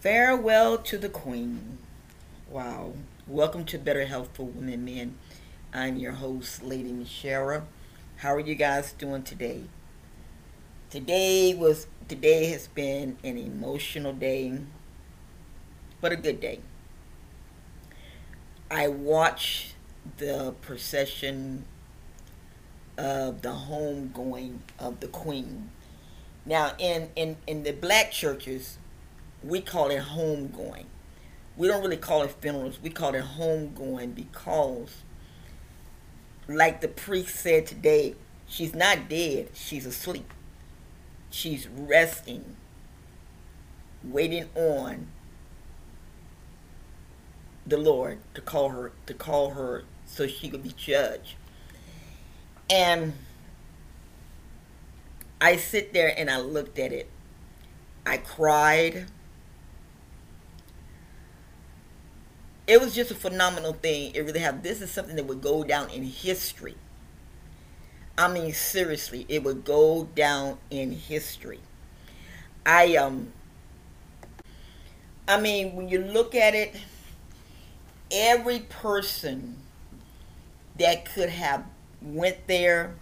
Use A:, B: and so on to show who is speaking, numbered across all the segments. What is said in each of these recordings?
A: Farewell to the Queen. Wow. Welcome to Better Health for Women Men. I'm your host, Lady Michelle. How are you guys doing today? Today was today has been an emotional day, but a good day. I watched the procession of the homegoing of the Queen. Now, in, in, in the black churches, we call it homegoing. We don't really call it funerals. We call it homegoing because, like the priest said today, she's not dead. She's asleep. She's resting, waiting on the Lord to call her to call her so she could be judged. And I sit there and I looked at it. I cried. It was just a phenomenal thing. It really have this is something that would go down in history. I mean seriously, it would go down in history. I um I mean when you look at it every person that could have went there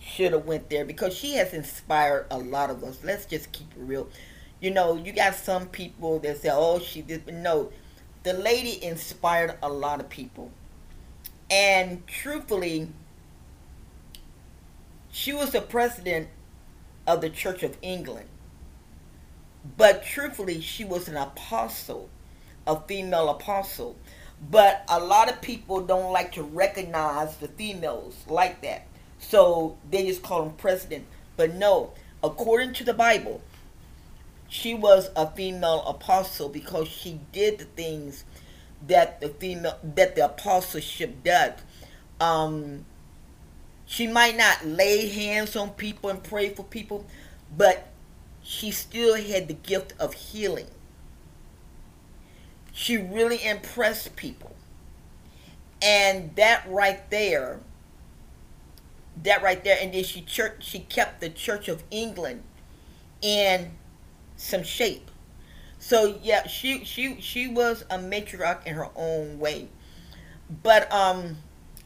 A: should have went there because she has inspired a lot of us. Let's just keep it real. You know, you got some people that say, "Oh, she did," but no, the lady inspired a lot of people. And truthfully, she was the president of the Church of England. But truthfully, she was an apostle, a female apostle. But a lot of people don't like to recognize the females like that. So they just call them president. But no, according to the Bible, she was a female apostle because she did the things that the female that the apostleship does. Um, she might not lay hands on people and pray for people, but she still had the gift of healing she really impressed people. And that right there, that right there, and then she church, she kept the Church of England in some shape. So yeah, she she she was a matriarch in her own way. But um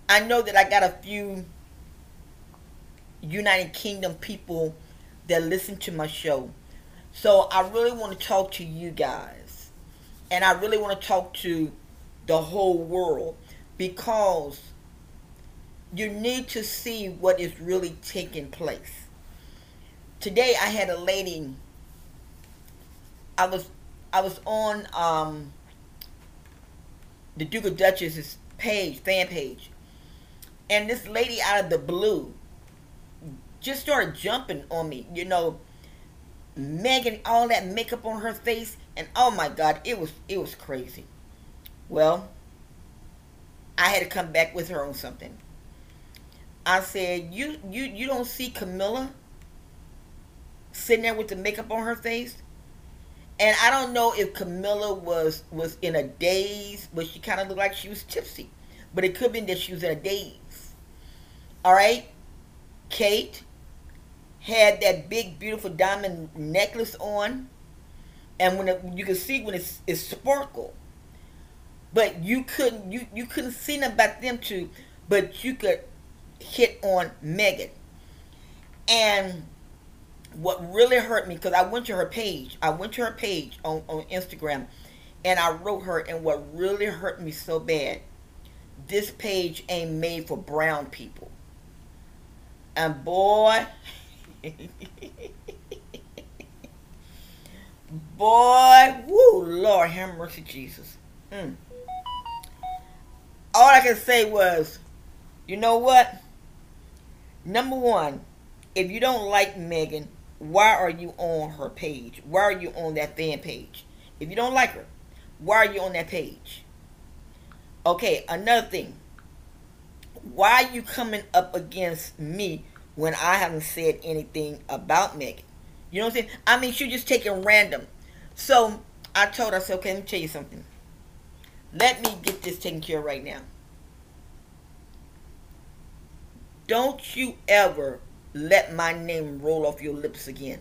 A: I know that I got a few United Kingdom people that listen to my show. So I really want to talk to you guys and I really want to talk to the whole world because you need to see what is really taking place. Today I had a lady I was I was on um, the Duke of Duchess's page, fan page, and this lady out of the blue just started jumping on me. You know, Meghan, all that makeup on her face, and oh my God, it was it was crazy. Well, I had to come back with her on something. I said, "You you you don't see Camilla sitting there with the makeup on her face?" And I don't know if Camilla was was in a daze, but she kind of looked like she was tipsy. But it could be that she was in a daze. All right, Kate had that big beautiful diamond necklace on and when it, you can see when it's, it's sparkle but you couldn't you, you couldn't see them about them two but you could hit on Meghan, and what really hurt me because I went to her page I went to her page on, on Instagram and I wrote her and what really hurt me so bad this page ain't made for brown people and boy Boy, woo, Lord, have mercy, Jesus. Mm. All I can say was, you know what? Number one, if you don't like Meghan, why are you on her page? Why are you on that fan page? If you don't like her, why are you on that page? Okay, another thing. Why are you coming up against me when I haven't said anything about Meghan? You know what I'm saying? I mean, she's just taking random. So I told her, I said, okay, let me tell you something. Let me get this taken care of right now. Don't you ever let my name roll off your lips again.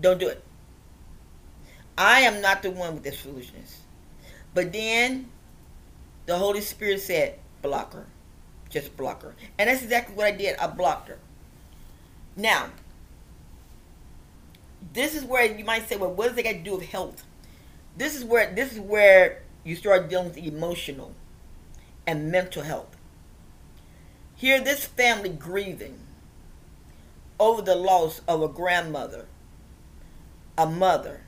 A: Don't do it. I am not the one with this foolishness. But then the Holy Spirit said, block her. Just block her. And that's exactly what I did. I blocked her. Now, this is where you might say, well, what does it got to do with health? This is where this is where you start dealing with emotional and mental health. Here, this family grieving over the loss of a grandmother, a mother,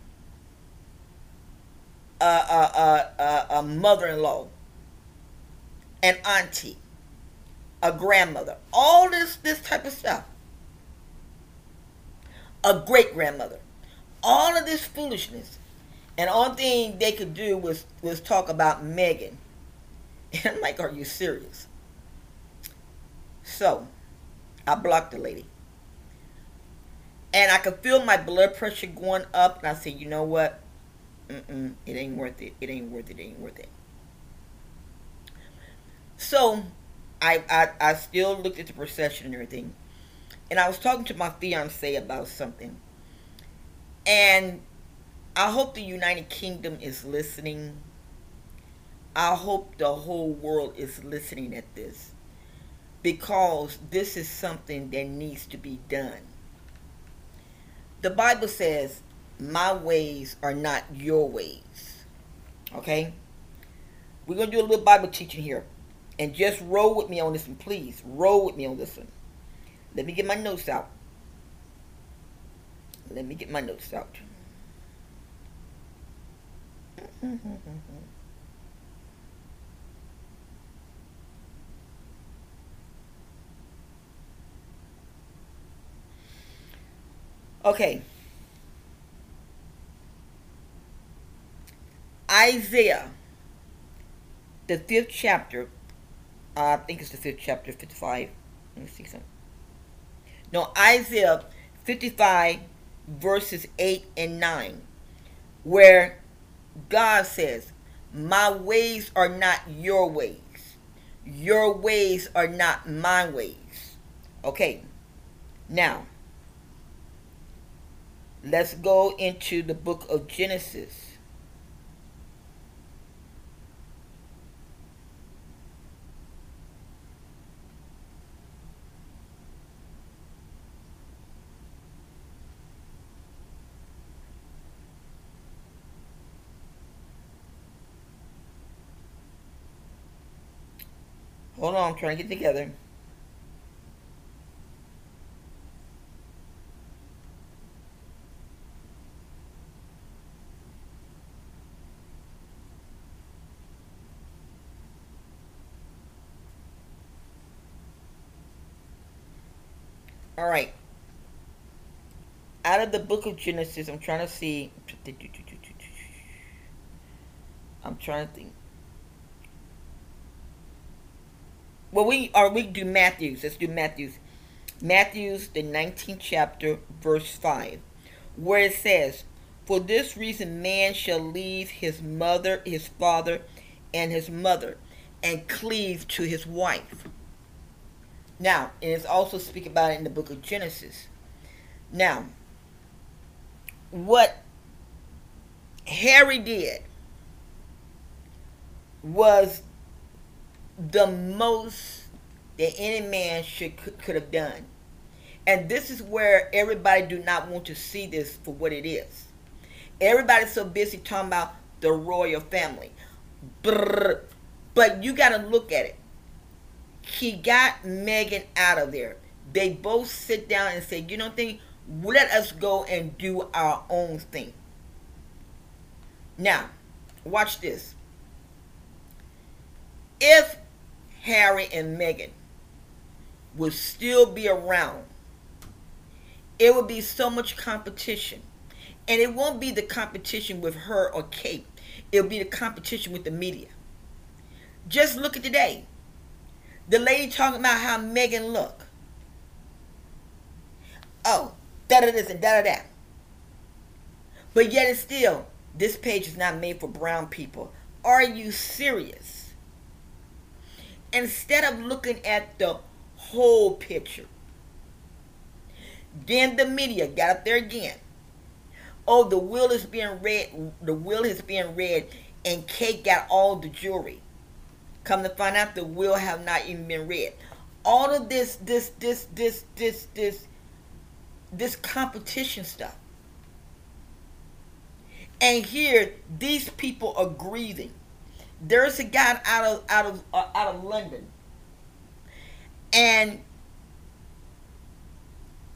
A: a, a, a, a mother-in-law, an auntie, a grandmother, all this this type of stuff. A great grandmother. All of this foolishness. And all thing they could do was was talk about Meghan. And I'm like, are you serious? So I blocked the lady. And I could feel my blood pressure going up. And I said, you know what? Mm-mm, it ain't worth it. It ain't worth it. It ain't worth it. So I, I, I still looked at the procession and everything. And I was talking to my fiance about something. And I hope the United Kingdom is listening. I hope the whole world is listening at this. Because this is something that needs to be done. The Bible says, my ways are not your ways. Okay? We're going to do a little Bible teaching here. And just roll with me on this one, please. Roll with me on this one. Let me get my notes out. Let me get my notes out. Okay. Isaiah, the fifth chapter, uh, I think it's the fifth chapter, 55. Let me see something. No, Isaiah 55, verses 8 and 9, where God says, My ways are not your ways. Your ways are not my ways. Okay, now, let's go into the book of Genesis. Hold on, I'm trying to get together. All right. Out of the book of Genesis, I'm trying to see. I'm trying to think. well we or we do Matthew's. Let's do Matthew's. Matthew's the 19th chapter, verse 5, where it says, For this reason man shall leave his mother, his father, and his mother, and cleave to his wife. Now, and it's also speak about it in the book of Genesis. Now, what Harry did was the most that any man should could, have done. And this is where everybody do not want to see this for what it is. Everybody's so busy talking about the royal family. But you got to look at it. He got Meghan out of there. They both sit down and say, you know thing, let us go and do our own thing. Now, watch this. If Harry and Meghan would still be around, it would be so much competition. And it won't be the competition with her or Kate. It'll be the competition with the media. Just look at today. The lady talking about how Meghan look. Oh, da da this and da da that. But yet it's still, this page is not made for brown people. Are you serious? instead of looking at the whole picture. Then the media got up there again. Oh, the will is being read. The will is being read, and Kate got all the jewelry. Come to find out, the will have not even been read. All of this, this, this, this, this, this, this competition stuff. And here, these people are grieving. There's a guy out of out of uh, out of London, and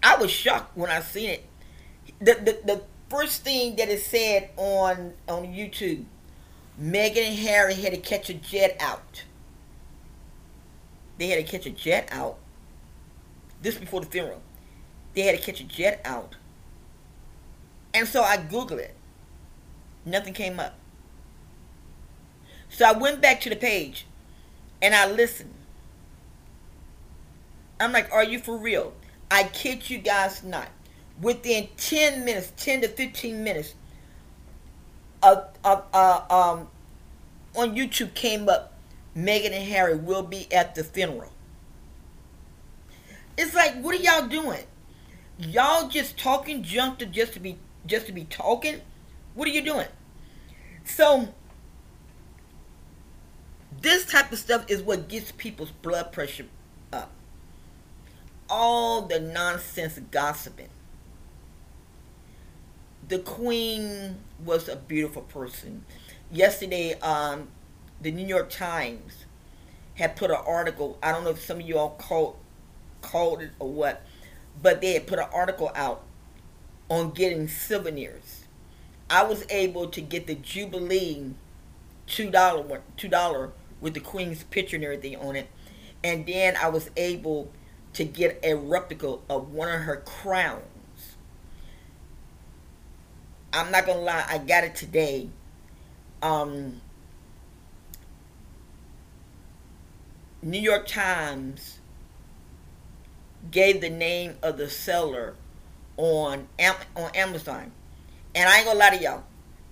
A: I was shocked when I seen it. The, the the first thing that is said on on YouTube, Meghan and Harry had to catch a jet out. They had to catch a jet out. This before the funeral. They had to catch a jet out. And so I Googled it. Nothing came up. So I went back to the page and I listened. I'm like, are you for real? I kid you guys not. Within 10 minutes, 10 to 15 minutes, uh, uh, uh, um, on YouTube came up, Meghan and Harry will be at the funeral. It's like, what are y'all doing? Y'all just talking junk to just to be just to be talking? What are you doing? So this type of stuff is what gets people's blood pressure up. All the nonsense gossiping. The queen was a beautiful person. Yesterday, um, the New York Times had put an article. I don't know if some of you all called called it or what, but they had put an article out on getting souvenirs. I was able to get the Jubilee two dollar two dollar with the Queen's picture and everything on it, and then I was able to get a replica of one of her crowns. I'm not gonna lie, I got it today. Um, New York Times gave the name of the seller on on Amazon, and I ain't gonna lie to y'all.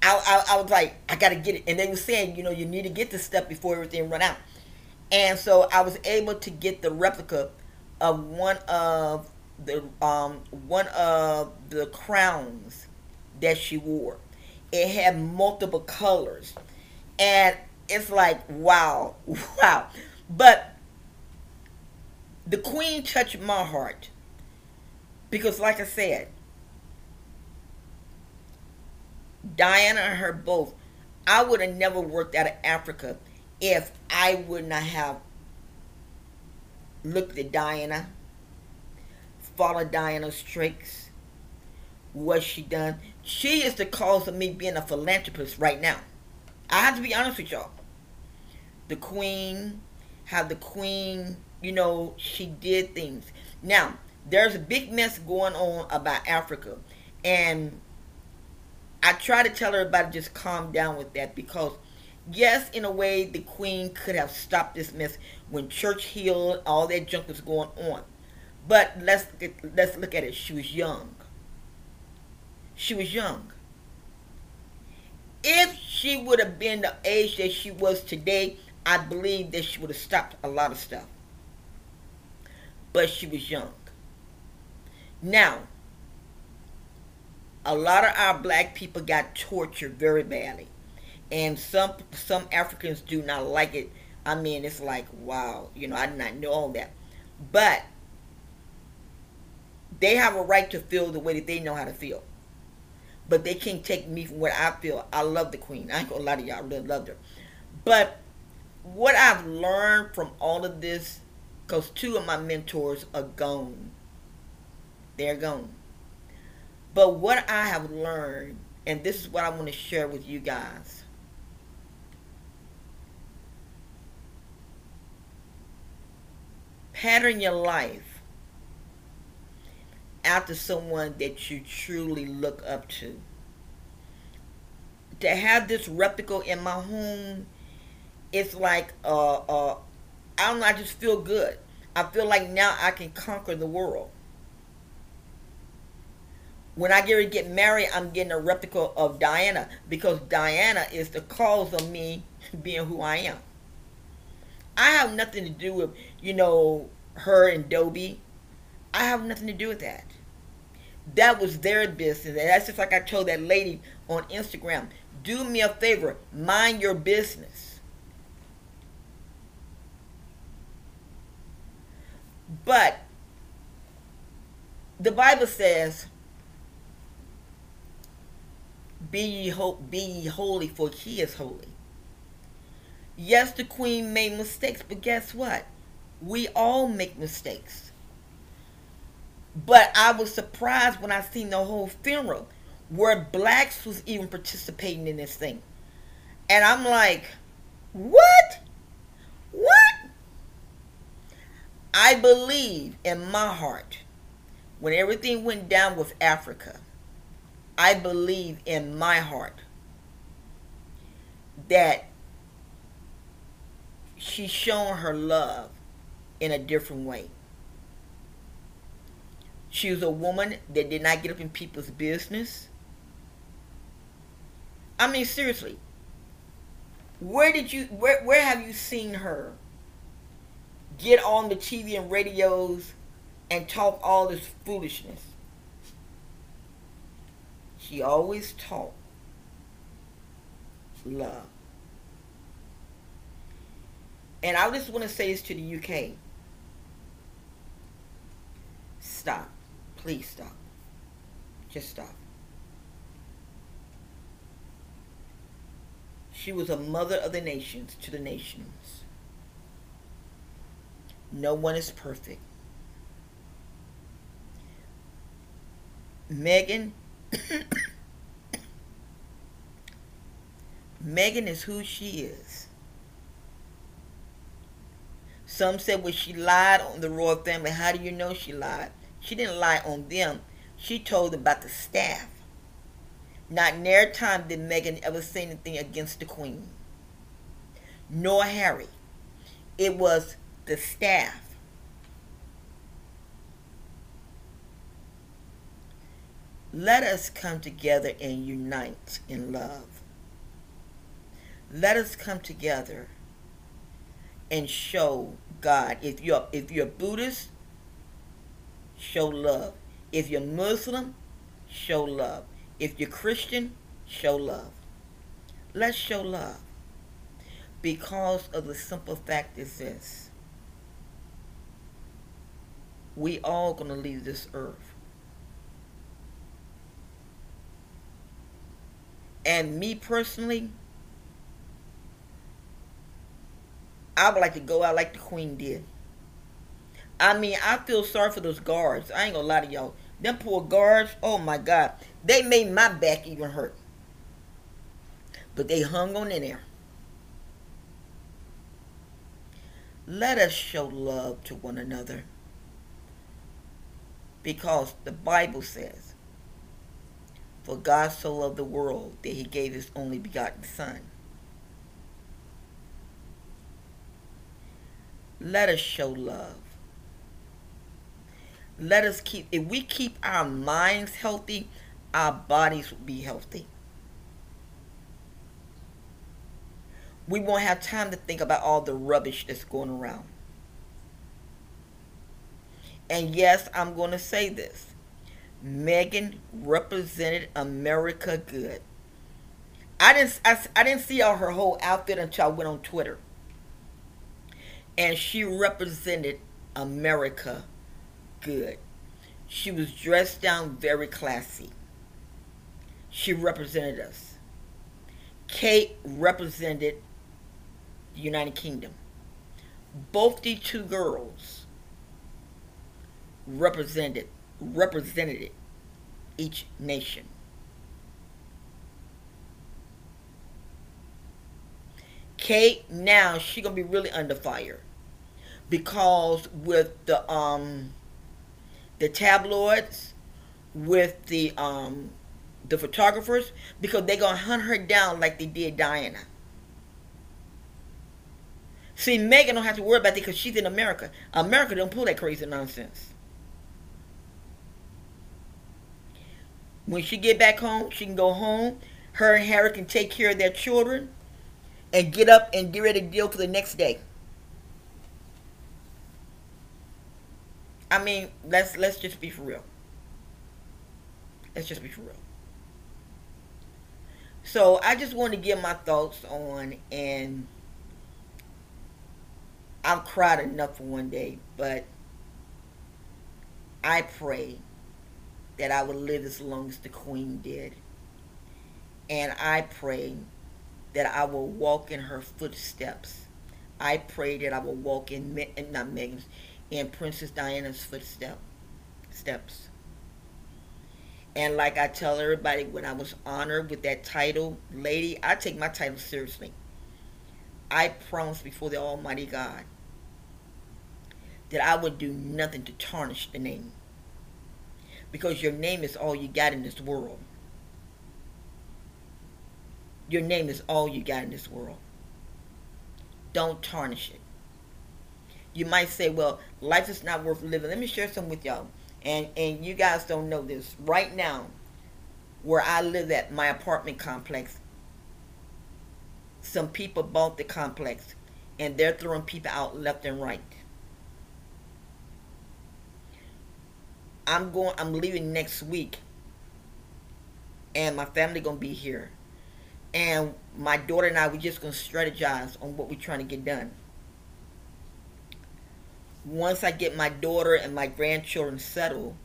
A: I, I, I was like, I gotta get it, and they were saying, you know, you need to get this stuff before everything run out, and so I was able to get the replica of one of the um one of the crowns that she wore. It had multiple colors, and it's like wow, wow. But the queen touched my heart because, like I said, Diana and her both, I would have never worked out of Africa if I would not have looked at Diana, followed Diana's tricks, what she done. She is the cause of me being a philanthropist right now. I have to be honest with y'all. The queen, how the queen, you know, she did things. Now, there's a big mess going on about Africa. And I try to tell everybody just calm down with that because yes, in a way, the queen could have stopped this mess when Churchill, all that junk was going on. But let's let's look at it. She was young. She was young. If she would have been the age that she was today, I believe that she would have stopped a lot of stuff. But she was young. Now, a lot of our black people got tortured very badly. And some some Africans do not like it. I mean, it's like, wow, you know, I did not know all that. But they have a right to feel the way that they know how to feel. But they can't take me from what I feel. I love the queen. I ain't gonna lie to y'all, I really loved her. But what I've learned from all of this, because two of my mentors are gone. They're gone. But what I have learned, and this is what I want to share with you guys. Pattern your life after someone that you truly look up to. To have this replica in my home, it's like, uh, uh, I don't know, I just feel good. I feel like now I can conquer the world when I get to get married, I'm getting a replica of Diana because Diana is the cause of me being who I am. I have nothing to do with, you know, her and Dodi. I have nothing to do with that. that was their business. And that's just like I told that lady on Instagram. Do me a favor, mind your business. But the Bible says, "Be ye, ho- be ye holy, for He is holy." Yes, the Queen made mistakes, but guess what? We all make mistakes. But I was surprised when I seen the whole funeral where blacks was even participating in this thing. And I'm like, what? What? I believe in my heart when everything went down with Africa, I believe in my heart that she's shown her love in a different way. She was a woman that did not get up in people's business. I mean, seriously, where did you, where, where have you seen her get on the TV and radios and talk all this foolishness? She always taught love. And I just want to say this to the UK. Stop. Please stop. Just stop. She was a mother of the nations to the nations. No one is perfect. Meghan Meghan is who she is. Some said well she lied on the royal family. How do you know she lied? She didn't lie on them. She told about the staff. Not near time did Meghan ever say anything against the queen. Nor Harry. It was the staff. Let us come together and unite in love. Let us come together and show God. If you're if you're Buddhist, show love. If you're Muslim, show love. If you're Christian, show love. Let's show love. Because of the simple fact is this. We all gonna leave this earth. And me personally, I would like to go out like the queen did. I mean, I feel sorry for those guards. I ain't gonna lie to y'all. Them poor guards, oh my God. They made my back even hurt. But they hung on in there. Let us show love to one another. Because the Bible says, For God so loved the world that he gave his only begotten Son. Let us show love let us keep if we keep our minds healthy our bodies will be healthy. We won't have time to think about all the rubbish that's going around. And yes i'm going to say this. Meghan represented america good. I didn't I, I didn't see all her whole outfit until i went on twitter. And she represented america good. She was dressed down very classy. She represented us. Kate represented the United Kingdom. Both the two girls represented represented each nation. Kate now she gonna be really under fire because with the um the tabloids, with the um, the photographers, because they're gonna hunt her down like they did Diana. See, Meghan don't have to worry about that because she's in America. America don't pull that crazy nonsense. When she get back home, she can go home. Her and Harry can take care of their children and get up and get ready to deal for the next day. I mean, let's let's just be for real. Let's just be for real. So I just want to give my thoughts on, and I've cried enough for one day, but I pray that I will live as long as the Queen did. And I pray that I will walk in her footsteps. I pray that I will walk in, not Meghan's, in Princess Diana's footsteps. Steps. And like I tell everybody, when I was honored with that title, lady, I take my title seriously. I promise before the Almighty God that I would do nothing to tarnish the name. Because your name is all you got in this world. Your name is all you got in this world. Don't tarnish it. You might say, well, life is not worth living. Let me share something with y'all. And and you guys don't know this. Right now where I live at my apartment complex some people bought the complex and they're throwing people out left and right. I'm going I'm leaving next week and my family gonna be here. And my daughter and I we're just gonna strategize on what we're trying to get done once I get my daughter and my grandchildren settled,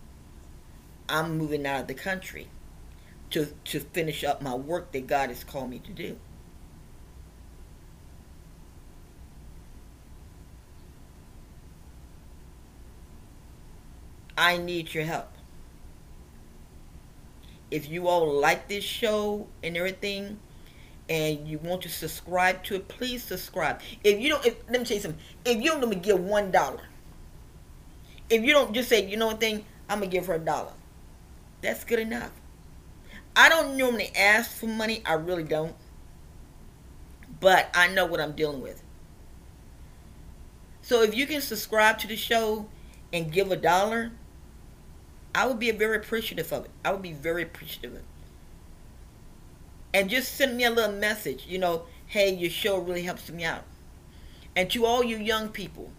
A: I'm moving out of the country to, to finish up my work that God has called me to do. I need your help. If you all like this show and everything, and you want to subscribe to it, please subscribe. If you don't, if, let me tell you something. If you don't let me give one dollar, if you don't just say, you know what thing, I'm gonna give her a dollar. That's good enough. I don't normally ask for money. I really don't. But I know what I'm dealing with. So if you can subscribe to the show and give a dollar, I would be very appreciative of it. I would be very appreciative of it and just send me a little message, you know, hey, your show really helps me out. And to all you young people,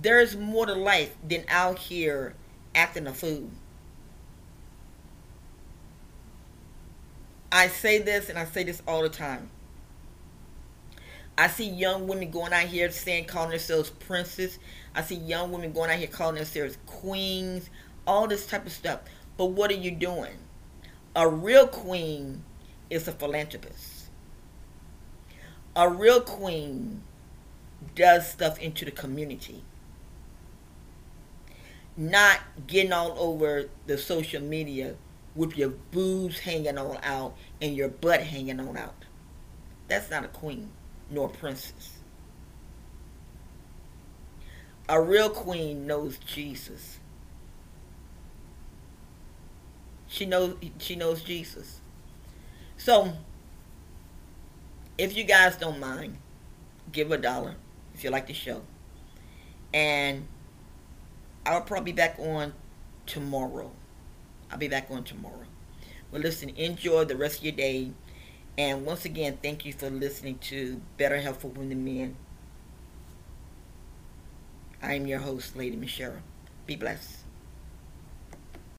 A: there's more to life than out here acting a fool. I say this and I say this all the time. I see young women going out here saying calling themselves princes. I see young women going out here calling themselves queens, all this type of stuff. But what are you doing? A real queen is a philanthropist. A real queen does stuff into the community. Not getting all over the social media with your boobs hanging all out and your butt hanging on out. That's not a queen nor a princess. A real queen knows Jesus. She knows she knows Jesus. So if you guys don't mind, give a dollar if you like the show. And I'll probably be back on tomorrow. I'll be back on tomorrow. Well, listen, enjoy the rest of your day. And once again, thank you for listening to Better Health for Women Men. I am your host, Lady Michelle. Be blessed.